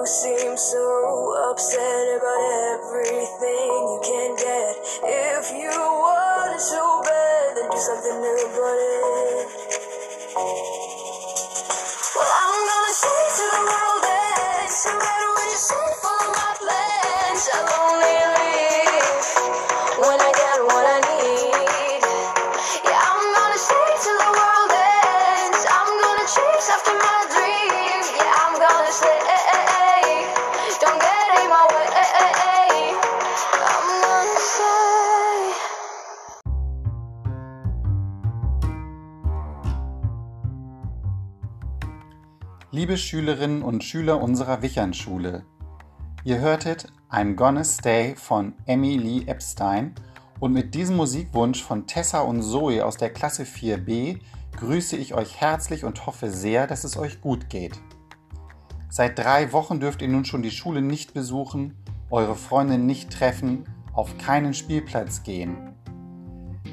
You seem so upset about everything you can get. If you want it so bad, then do something new about it. Liebe Schülerinnen und Schüler unserer Wichernschule, ihr hörtet I'm Gonna Stay von Emmy Lee Epstein und mit diesem Musikwunsch von Tessa und Zoe aus der Klasse 4b grüße ich euch herzlich und hoffe sehr, dass es euch gut geht. Seit drei Wochen dürft ihr nun schon die Schule nicht besuchen, eure Freunde nicht treffen, auf keinen Spielplatz gehen.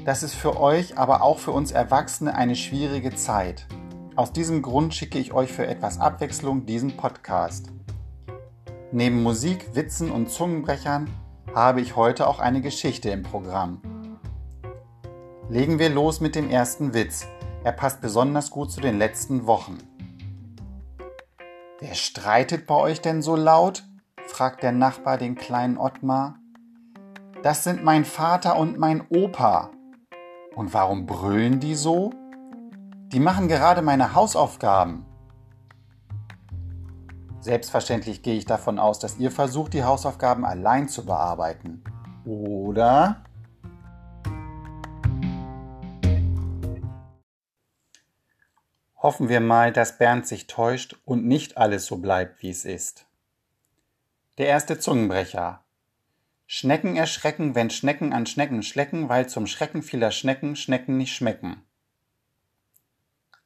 Das ist für euch, aber auch für uns Erwachsene eine schwierige Zeit. Aus diesem Grund schicke ich euch für etwas Abwechslung diesen Podcast. Neben Musik, Witzen und Zungenbrechern habe ich heute auch eine Geschichte im Programm. Legen wir los mit dem ersten Witz. Er passt besonders gut zu den letzten Wochen. Wer streitet bei euch denn so laut? fragt der Nachbar den kleinen Ottmar. Das sind mein Vater und mein Opa. Und warum brüllen die so? Die machen gerade meine Hausaufgaben. Selbstverständlich gehe ich davon aus, dass ihr versucht, die Hausaufgaben allein zu bearbeiten. Oder? Hoffen wir mal, dass Bernd sich täuscht und nicht alles so bleibt, wie es ist. Der erste Zungenbrecher. Schnecken erschrecken, wenn Schnecken an Schnecken schlecken, weil zum Schrecken vieler Schnecken Schnecken nicht schmecken.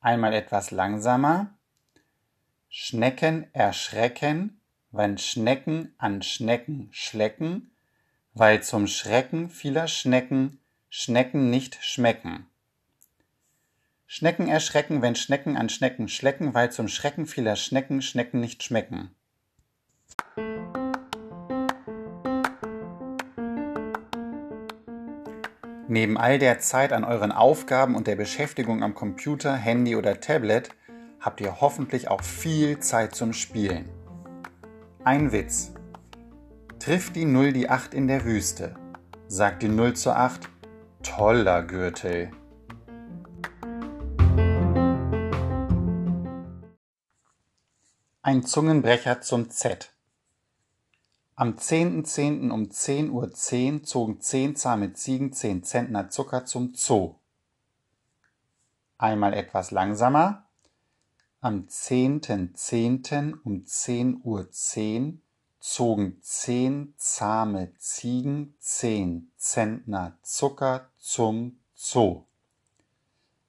Einmal etwas langsamer. Schnecken erschrecken, wenn Schnecken an Schnecken schlecken, weil zum Schrecken vieler Schnecken Schnecken nicht schmecken. Schnecken erschrecken, wenn Schnecken an Schnecken schlecken, weil zum Schrecken vieler Schnecken Schnecken nicht schmecken. Neben all der Zeit an euren Aufgaben und der Beschäftigung am Computer, Handy oder Tablet habt ihr hoffentlich auch viel Zeit zum Spielen. Ein Witz. Trifft die 0 die 8 in der Wüste? Sagt die 0 zur 8, toller Gürtel. Ein Zungenbrecher zum Z. Am 10.10. um 10.10 Uhr zogen zehn zahme Ziegen zehn Zentner Zucker zum Zoo. Einmal etwas langsamer. Am 10.10. um 10.10 Uhr zogen zehn zahme Ziegen zehn Zentner Zucker zum Zoo.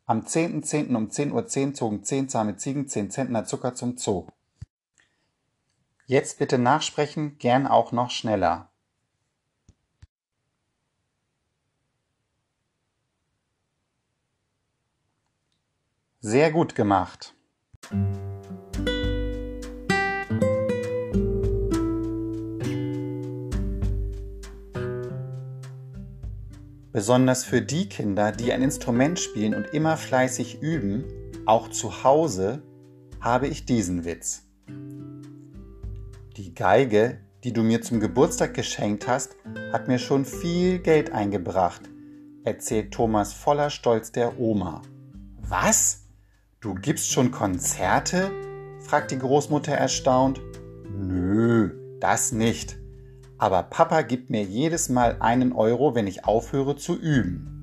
Am 10.10. um 10.10 Uhr zogen zehn zahme Ziegen zehn Zentner Zucker zum Zoo. Jetzt bitte nachsprechen, gern auch noch schneller. Sehr gut gemacht. Besonders für die Kinder, die ein Instrument spielen und immer fleißig üben, auch zu Hause, habe ich diesen Witz. Die Geige, die du mir zum Geburtstag geschenkt hast, hat mir schon viel Geld eingebracht, erzählt Thomas voller Stolz der Oma. Was? Du gibst schon Konzerte? fragt die Großmutter erstaunt. Nö, das nicht. Aber Papa gibt mir jedes Mal einen Euro, wenn ich aufhöre zu üben.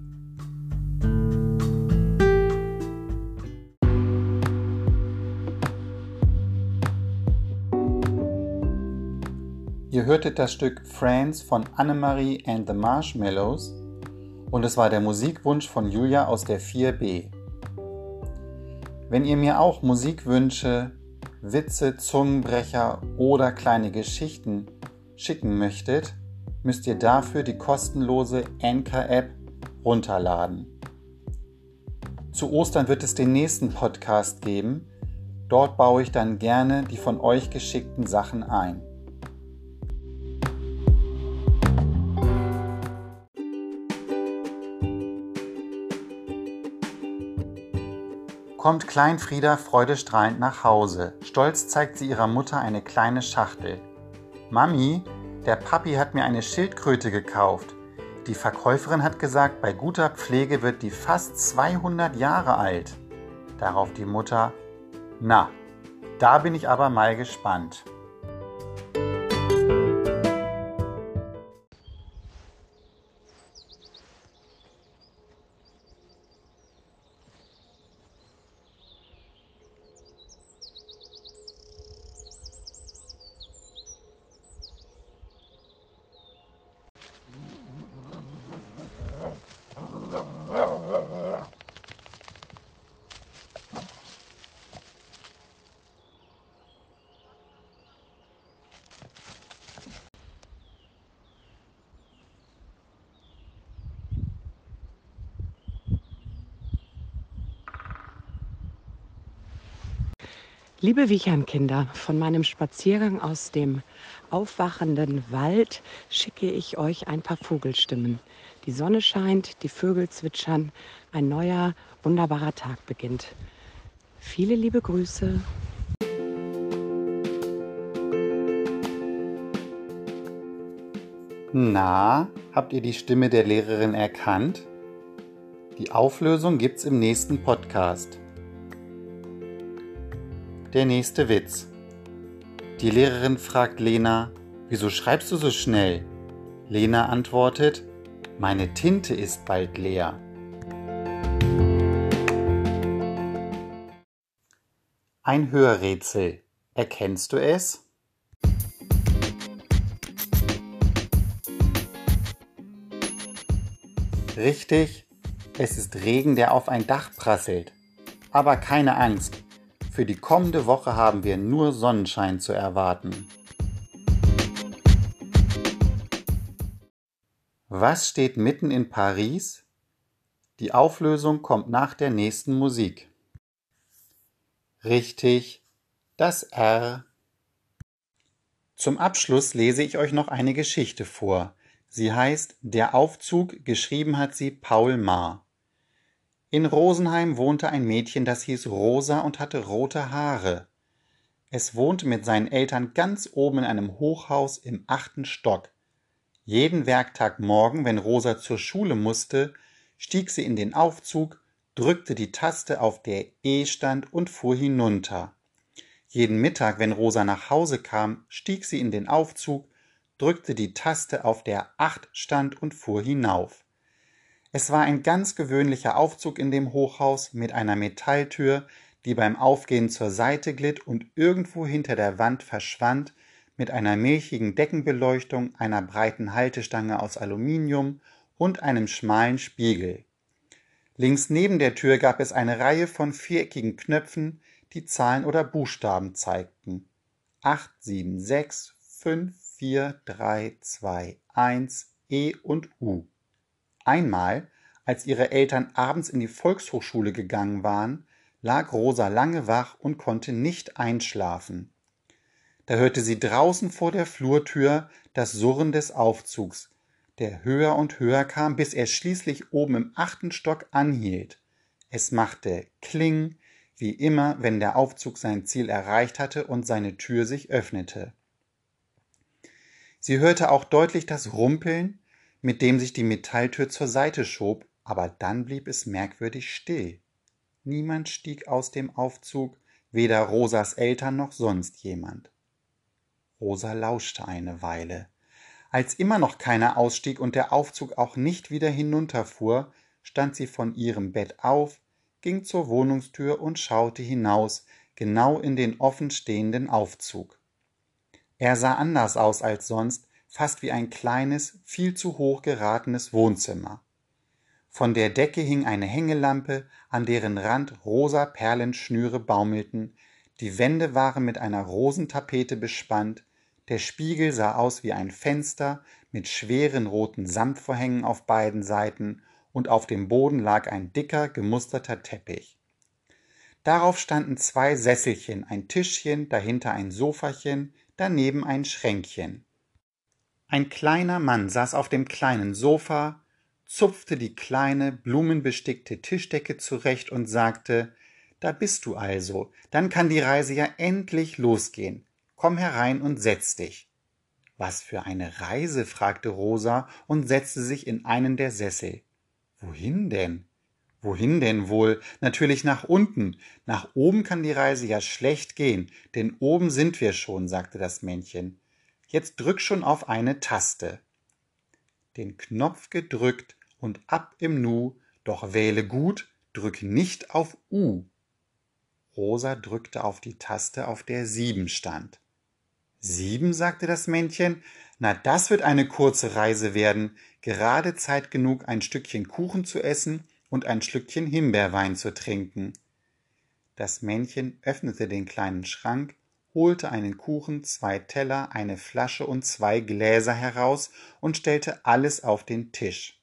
Hörtet das Stück Friends von Annemarie and the Marshmallows und es war der Musikwunsch von Julia aus der 4b. Wenn ihr mir auch Musikwünsche, Witze, Zungenbrecher oder kleine Geschichten schicken möchtet, müsst ihr dafür die kostenlose Anchor-App runterladen. Zu Ostern wird es den nächsten Podcast geben Dort baue ich dann gerne die von euch geschickten Sachen ein. Kommt Kleinfrieda freudestrahlend nach Hause. Stolz zeigt sie ihrer Mutter eine kleine Schachtel. Mami, der Papi hat mir eine Schildkröte gekauft. Die Verkäuferin hat gesagt, bei guter Pflege wird die fast 200 Jahre alt. Darauf die Mutter, na, da bin ich aber mal gespannt. Liebe Wichernkinder, von meinem Spaziergang aus dem aufwachenden Wald schicke ich euch ein paar Vogelstimmen. Die Sonne scheint, die Vögel zwitschern, ein neuer, wunderbarer Tag beginnt. Viele liebe Grüße. Na, habt ihr die Stimme der Lehrerin erkannt? Die Auflösung gibt's im nächsten Podcast. Der nächste Witz. Die Lehrerin fragt Lena, wieso schreibst du so schnell? Lena antwortet, meine Tinte ist bald leer. Ein Hörrätsel. Erkennst du es? Richtig, es ist Regen, der auf ein Dach prasselt. Aber keine Angst, für die kommende Woche haben wir nur Sonnenschein zu erwarten. Was steht mitten in Paris? Die Auflösung kommt nach der nächsten Musik. Richtig, das R. Zum Abschluss lese ich euch noch eine Geschichte vor. Sie heißt Der Aufzug, geschrieben hat sie Paul Maar. In Rosenheim wohnte ein Mädchen, das hieß Rosa und hatte rote Haare. Es wohnte mit seinen Eltern ganz oben in einem Hochhaus im achten Stock. Jeden Werktagmorgen, wenn Rosa zur Schule musste, stieg sie in den Aufzug, drückte die Taste, auf der E stand und fuhr hinunter. Jeden Mittag, wenn Rosa nach Hause kam, stieg sie in den Aufzug, drückte die Taste, auf der 8 stand und fuhr hinauf. Es war ein ganz gewöhnlicher Aufzug in dem Hochhaus mit einer Metalltür, die beim Aufgehen zur Seite glitt und irgendwo hinter der Wand verschwand, mit einer milchigen Deckenbeleuchtung, einer breiten Haltestange aus Aluminium und einem schmalen Spiegel. Links neben der Tür gab es eine Reihe von viereckigen Knöpfen, die Zahlen oder Buchstaben zeigten. 8, 7, 6, 5, 4, 3, 2, 1, E und U. Einmal, als ihre Eltern abends in die Volkshochschule gegangen waren, lag Rosa lange wach und konnte nicht einschlafen. Da hörte sie draußen vor der Flurtür das Surren des Aufzugs, der höher und höher kam, bis er schließlich oben im achten Stock anhielt. Es machte Kling, wie immer, wenn der Aufzug sein Ziel erreicht hatte und seine Tür sich öffnete. Sie hörte auch deutlich das Rumpeln, mit dem sich die Metalltür zur Seite schob, aber dann blieb es merkwürdig still. Niemand stieg aus dem Aufzug, weder Rosas Eltern noch sonst jemand. Rosa lauschte eine Weile. Als immer noch keiner ausstieg und der Aufzug auch nicht wieder hinunterfuhr, stand sie von ihrem Bett auf, ging zur Wohnungstür und schaute hinaus, genau in den offenstehenden Aufzug. Er sah anders aus als sonst, fast wie ein kleines, viel zu hoch geratenes Wohnzimmer. Von der Decke hing eine Hängelampe, an deren Rand rosa Perlenschnüre baumelten, die Wände waren mit einer Rosentapete bespannt, der Spiegel sah aus wie ein Fenster mit schweren roten Samtvorhängen auf beiden Seiten, und auf dem Boden lag ein dicker, gemusterter Teppich. Darauf standen zwei Sesselchen, ein Tischchen, dahinter ein Sofachen, daneben ein Schränkchen. Ein kleiner Mann saß auf dem kleinen Sofa, zupfte die kleine, blumenbestickte Tischdecke zurecht und sagte, da bist du also, dann kann die Reise ja endlich losgehen. Komm herein und setz dich. Was für eine Reise? fragte Rosa und setzte sich in einen der Sessel. Wohin denn? Wohin denn wohl? Natürlich nach unten. Nach oben kann die Reise ja schlecht gehen, denn oben sind wir schon, sagte das Männchen. Jetzt drück schon auf eine Taste. Den Knopf gedrückt und ab im Nu, doch wähle gut, drück nicht auf U. Rosa drückte auf die Taste, auf der sieben stand. Sieben, sagte das Männchen, na das wird eine kurze Reise werden, gerade Zeit genug, ein Stückchen Kuchen zu essen und ein Schlückchen Himbeerwein zu trinken. Das Männchen öffnete den kleinen Schrank, holte einen Kuchen, zwei Teller, eine Flasche und zwei Gläser heraus und stellte alles auf den Tisch.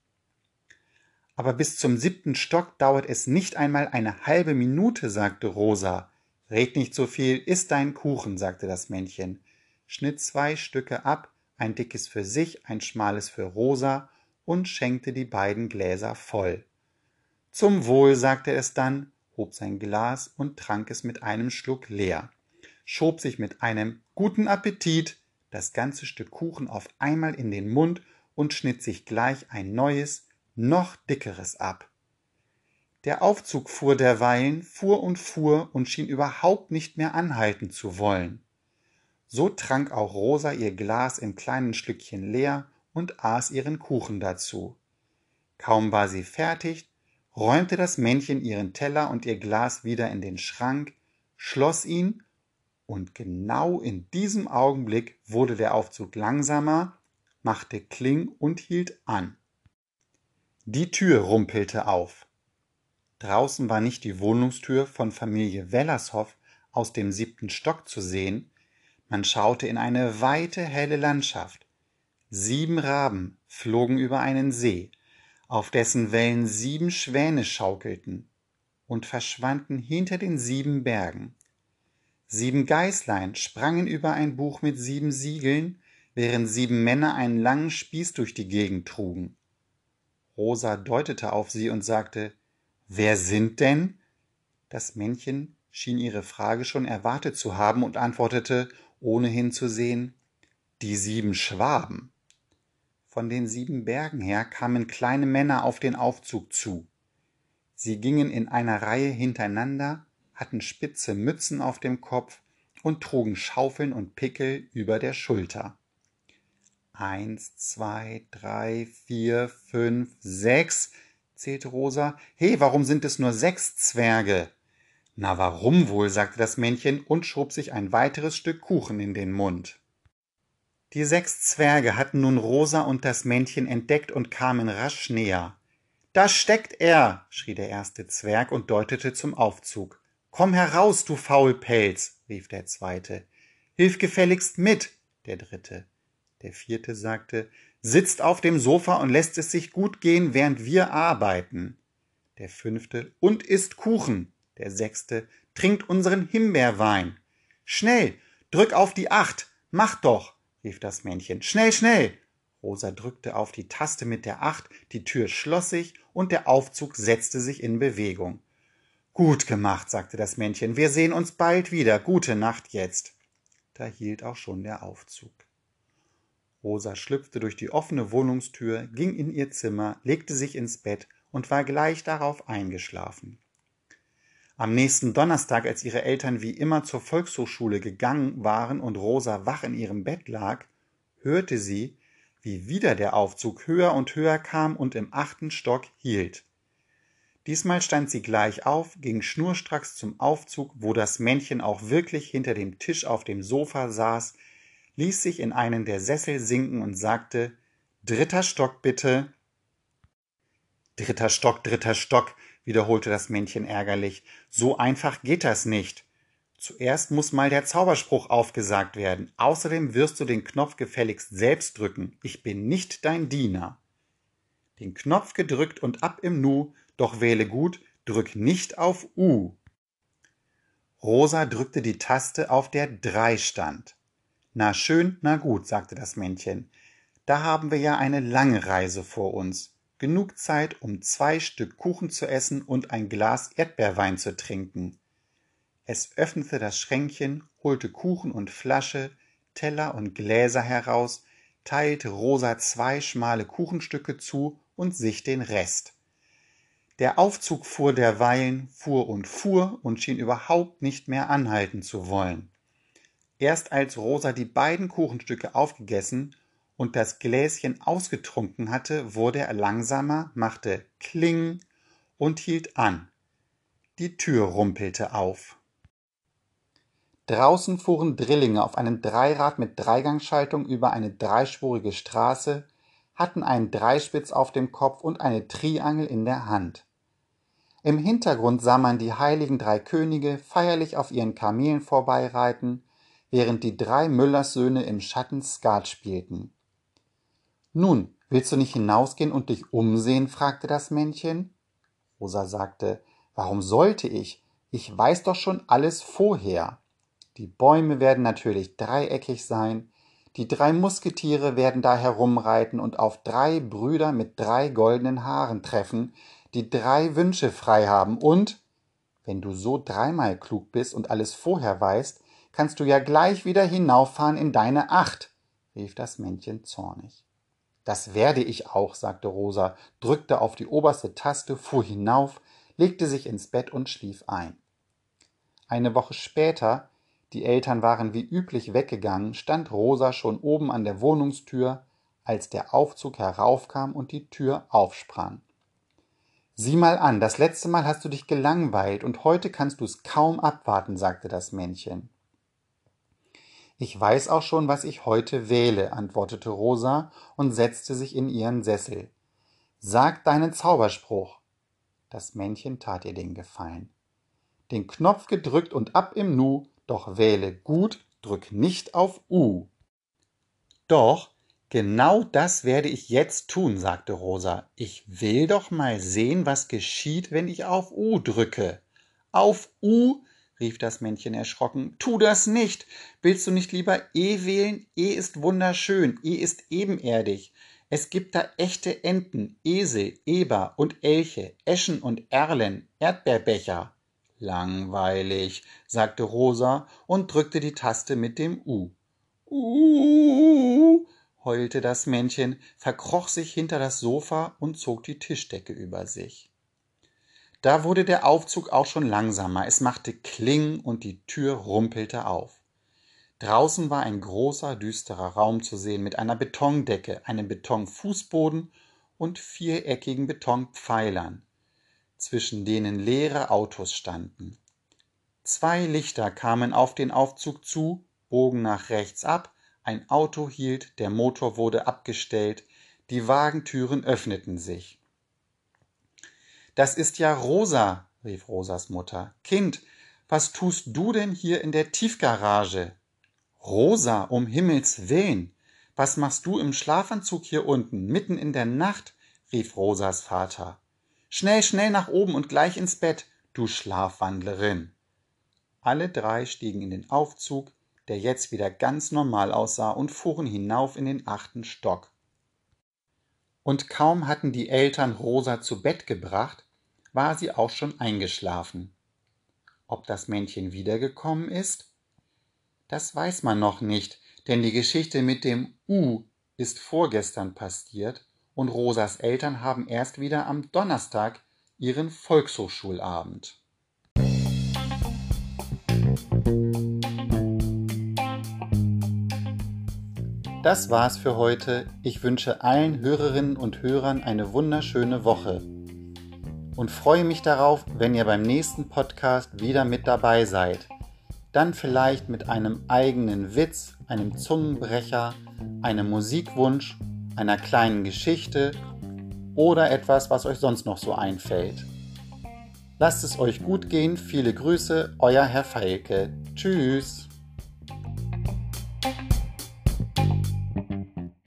Aber bis zum siebten Stock dauert es nicht einmal eine halbe Minute, sagte Rosa. Red nicht so viel, iss dein Kuchen, sagte das Männchen, schnitt zwei Stücke ab, ein dickes für sich, ein schmales für Rosa und schenkte die beiden Gläser voll. Zum Wohl, sagte es dann, hob sein Glas und trank es mit einem Schluck leer, schob sich mit einem guten Appetit das ganze Stück Kuchen auf einmal in den Mund und schnitt sich gleich ein neues, noch dickeres ab. Der Aufzug fuhr derweilen, fuhr und fuhr und schien überhaupt nicht mehr anhalten zu wollen. So trank auch Rosa ihr Glas in kleinen Schlückchen leer und aß ihren Kuchen dazu. Kaum war sie fertig, räumte das Männchen ihren Teller und ihr Glas wieder in den Schrank, schloss ihn, und genau in diesem Augenblick wurde der Aufzug langsamer, machte Kling und hielt an. Die Tür rumpelte auf. Draußen war nicht die Wohnungstür von Familie Wellershoff aus dem siebten Stock zu sehen, man schaute in eine weite, helle Landschaft. Sieben Raben flogen über einen See, auf dessen Wellen sieben Schwäne schaukelten und verschwanden hinter den sieben Bergen. Sieben Geißlein sprangen über ein Buch mit sieben Siegeln, während sieben Männer einen langen Spieß durch die Gegend trugen. Rosa deutete auf sie und sagte Wer sind denn? Das Männchen schien ihre Frage schon erwartet zu haben und antwortete, ohne hinzusehen Die sieben Schwaben. Von den sieben Bergen her kamen kleine Männer auf den Aufzug zu. Sie gingen in einer Reihe hintereinander, hatten spitze Mützen auf dem Kopf und trugen Schaufeln und Pickel über der Schulter. Eins, zwei, drei, vier, fünf, sechs, zählte Rosa. He, warum sind es nur sechs Zwerge? Na, warum wohl, sagte das Männchen und schob sich ein weiteres Stück Kuchen in den Mund. Die sechs Zwerge hatten nun Rosa und das Männchen entdeckt und kamen rasch näher. Da steckt er, schrie der erste Zwerg und deutete zum Aufzug. Komm heraus, du Faulpelz, rief der zweite. Hilf gefälligst mit, der dritte. Der vierte sagte, sitzt auf dem Sofa und lässt es sich gut gehen, während wir arbeiten. Der fünfte, und isst Kuchen. Der sechste, trinkt unseren Himbeerwein. Schnell, drück auf die Acht, mach doch, rief das Männchen. Schnell, schnell! Rosa drückte auf die Taste mit der Acht, die Tür schloss sich und der Aufzug setzte sich in Bewegung. Gut gemacht, sagte das Männchen. Wir sehen uns bald wieder. Gute Nacht jetzt. Da hielt auch schon der Aufzug. Rosa schlüpfte durch die offene Wohnungstür, ging in ihr Zimmer, legte sich ins Bett und war gleich darauf eingeschlafen. Am nächsten Donnerstag, als ihre Eltern wie immer zur Volkshochschule gegangen waren und Rosa wach in ihrem Bett lag, hörte sie, wie wieder der Aufzug höher und höher kam und im achten Stock hielt. Diesmal stand sie gleich auf, ging schnurstracks zum Aufzug, wo das Männchen auch wirklich hinter dem Tisch auf dem Sofa saß, ließ sich in einen der Sessel sinken und sagte Dritter Stock bitte. Dritter Stock, dritter Stock, wiederholte das Männchen ärgerlich. So einfach geht das nicht. Zuerst muss mal der Zauberspruch aufgesagt werden. Außerdem wirst du den Knopf gefälligst selbst drücken. Ich bin nicht dein Diener. Den Knopf gedrückt und ab im Nu, doch wähle gut, drück nicht auf U. Rosa drückte die Taste, auf der drei stand. Na schön, na gut, sagte das Männchen. Da haben wir ja eine lange Reise vor uns. Genug Zeit, um zwei Stück Kuchen zu essen und ein Glas Erdbeerwein zu trinken. Es öffnete das Schränkchen, holte Kuchen und Flasche, Teller und Gläser heraus, teilte Rosa zwei schmale Kuchenstücke zu und sich den Rest. Der Aufzug fuhr derweilen, fuhr und fuhr und schien überhaupt nicht mehr anhalten zu wollen. Erst als Rosa die beiden Kuchenstücke aufgegessen und das Gläschen ausgetrunken hatte, wurde er langsamer, machte Kling und hielt an. Die Tür rumpelte auf. Draußen fuhren Drillinge auf einem Dreirad mit Dreigangschaltung über eine dreispurige Straße, hatten einen Dreispitz auf dem Kopf und eine Triangel in der Hand. Im Hintergrund sah man die heiligen drei Könige feierlich auf ihren Kamelen vorbeireiten, während die drei Müllerssöhne im Schatten Skat spielten. Nun, willst du nicht hinausgehen und dich umsehen? fragte das Männchen. Rosa sagte, warum sollte ich? Ich weiß doch schon alles vorher. Die Bäume werden natürlich dreieckig sein, die drei Musketiere werden da herumreiten und auf drei Brüder mit drei goldenen Haaren treffen, die drei Wünsche frei haben und, wenn du so dreimal klug bist und alles vorher weißt, kannst du ja gleich wieder hinauffahren in deine Acht, rief das Männchen zornig. Das werde ich auch, sagte Rosa, drückte auf die oberste Taste, fuhr hinauf, legte sich ins Bett und schlief ein. Eine Woche später, die Eltern waren wie üblich weggegangen, stand Rosa schon oben an der Wohnungstür, als der Aufzug heraufkam und die Tür aufsprang. Sieh mal an, das letzte Mal hast du dich gelangweilt und heute kannst du es kaum abwarten, sagte das Männchen. Ich weiß auch schon, was ich heute wähle, antwortete Rosa und setzte sich in ihren Sessel. Sag deinen Zauberspruch. Das Männchen tat ihr den Gefallen. Den Knopf gedrückt und ab im Nu, doch wähle gut, drück nicht auf U. Doch, Genau das werde ich jetzt tun, sagte Rosa. Ich will doch mal sehen, was geschieht, wenn ich auf U drücke. Auf U, rief das Männchen erschrocken. Tu das nicht. Willst du nicht lieber E wählen? E ist wunderschön. E ist ebenerdig. Es gibt da echte Enten, Esel, Eber und Elche, Eschen und Erlen, Erdbeerbecher. Langweilig, sagte Rosa und drückte die Taste mit dem U. Uh, heulte das Männchen, verkroch sich hinter das Sofa und zog die Tischdecke über sich. Da wurde der Aufzug auch schon langsamer, es machte Kling und die Tür rumpelte auf. Draußen war ein großer, düsterer Raum zu sehen mit einer Betondecke, einem Betonfußboden und viereckigen Betonpfeilern, zwischen denen leere Autos standen. Zwei Lichter kamen auf den Aufzug zu, bogen nach rechts ab ein Auto hielt, der Motor wurde abgestellt, die Wagentüren öffneten sich. Das ist ja Rosa, rief Rosas Mutter. Kind, was tust du denn hier in der Tiefgarage? Rosa, um Himmels willen, was machst du im Schlafanzug hier unten, mitten in der Nacht? rief Rosas Vater. Schnell, schnell nach oben und gleich ins Bett, du Schlafwandlerin. Alle drei stiegen in den Aufzug, der jetzt wieder ganz normal aussah, und fuhren hinauf in den achten Stock. Und kaum hatten die Eltern Rosa zu Bett gebracht, war sie auch schon eingeschlafen. Ob das Männchen wiedergekommen ist? Das weiß man noch nicht, denn die Geschichte mit dem U ist vorgestern passiert und Rosas Eltern haben erst wieder am Donnerstag ihren Volkshochschulabend. Das war's für heute. Ich wünsche allen Hörerinnen und Hörern eine wunderschöne Woche und freue mich darauf, wenn ihr beim nächsten Podcast wieder mit dabei seid. Dann vielleicht mit einem eigenen Witz, einem Zungenbrecher, einem Musikwunsch, einer kleinen Geschichte oder etwas, was euch sonst noch so einfällt. Lasst es euch gut gehen. Viele Grüße, euer Herr Feilke. Tschüss.